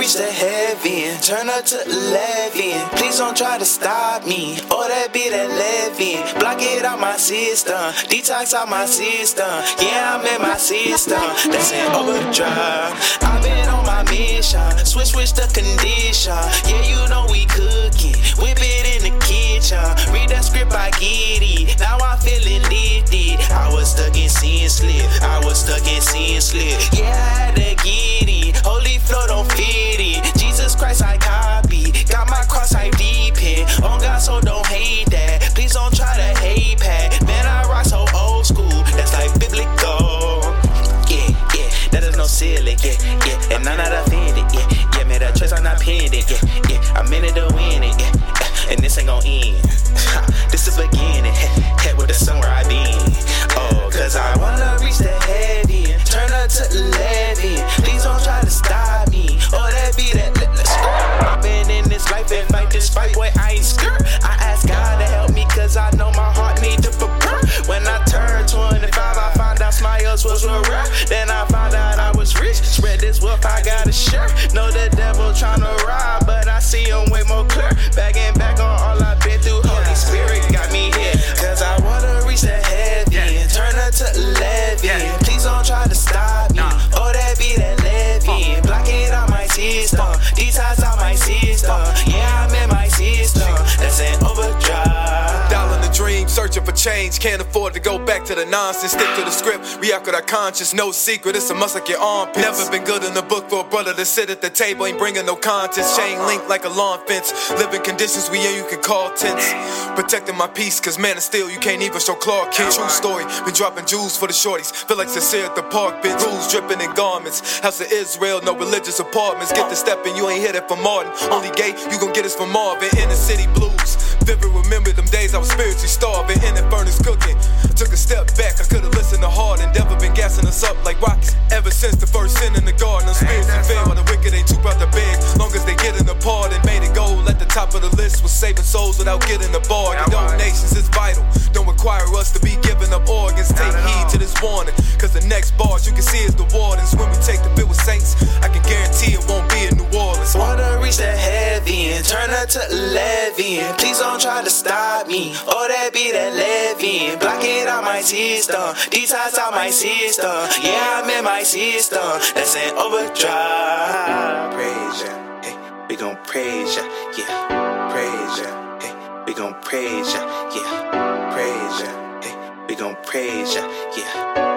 reach the heaven, turn up to 11. Please don't try to stop me, or that be that living. Block it out my system, detox out my system. Yeah, I'm in my system, that's an overdrive. I've been on my mission, switch, switch the condition. Yeah, you know we cooking, whip it in the kitchen. Read that script, I get it. Now I'm feeling lifted. I was stuck in sin slip, I was stuck in sin slip. Fight, boy. I ask God to help me, cause I know my heart need to prepare. When I turned 25, I found out smiles was real rare. Searching for change. Can't afford to go back to the nonsense. Stick to the script, react with our conscience. No secret, it's a must like your armpits. Never been good in the book for a brother to sit at the table, ain't bringing no contents. Chain link like a lawn fence. Living conditions we in, you can call tense. Protecting my peace, cause man, it's still, you can't even show Clark Kent. True story, been dropping jewels for the shorties. Feel like sincere at the park, bitch. Rules dripping in garments. House of Israel, no religious apartments. Get the step stepping, you ain't hit it from Martin. Only gay, you gon' get us from Marvin. Inner city blues. Vivid remember them days I was spiritually starving. In the furnace cooking. Took a step back, I could've listened to hard endeavor. Been gassing us up like rockets. Ever since the first sin in the garden, I'm spiritually fed while the wicked ain't too proud to beg. Long as they get getting apart and made it gold at the top of the list was saving souls without getting a bar. The donations is vital. Don't require us to be giving up organs. Take heed to this warning. Cause the next bars you can see is the wardens. When we take the bill with saints, I can guarantee it won't be in New Orleans. Wanna reach the heaven, turn up to 11. Please don't try to stop me. Oh, that be that living. Block it out my system, detox out my system. Yeah, I'm in my system. That's an overdrive. Praise ya, hey, we gon' praise ya, yeah. Praise ya, hey, we gon' praise ya, yeah. Praise ya, hey, we gon' praise ya, yeah.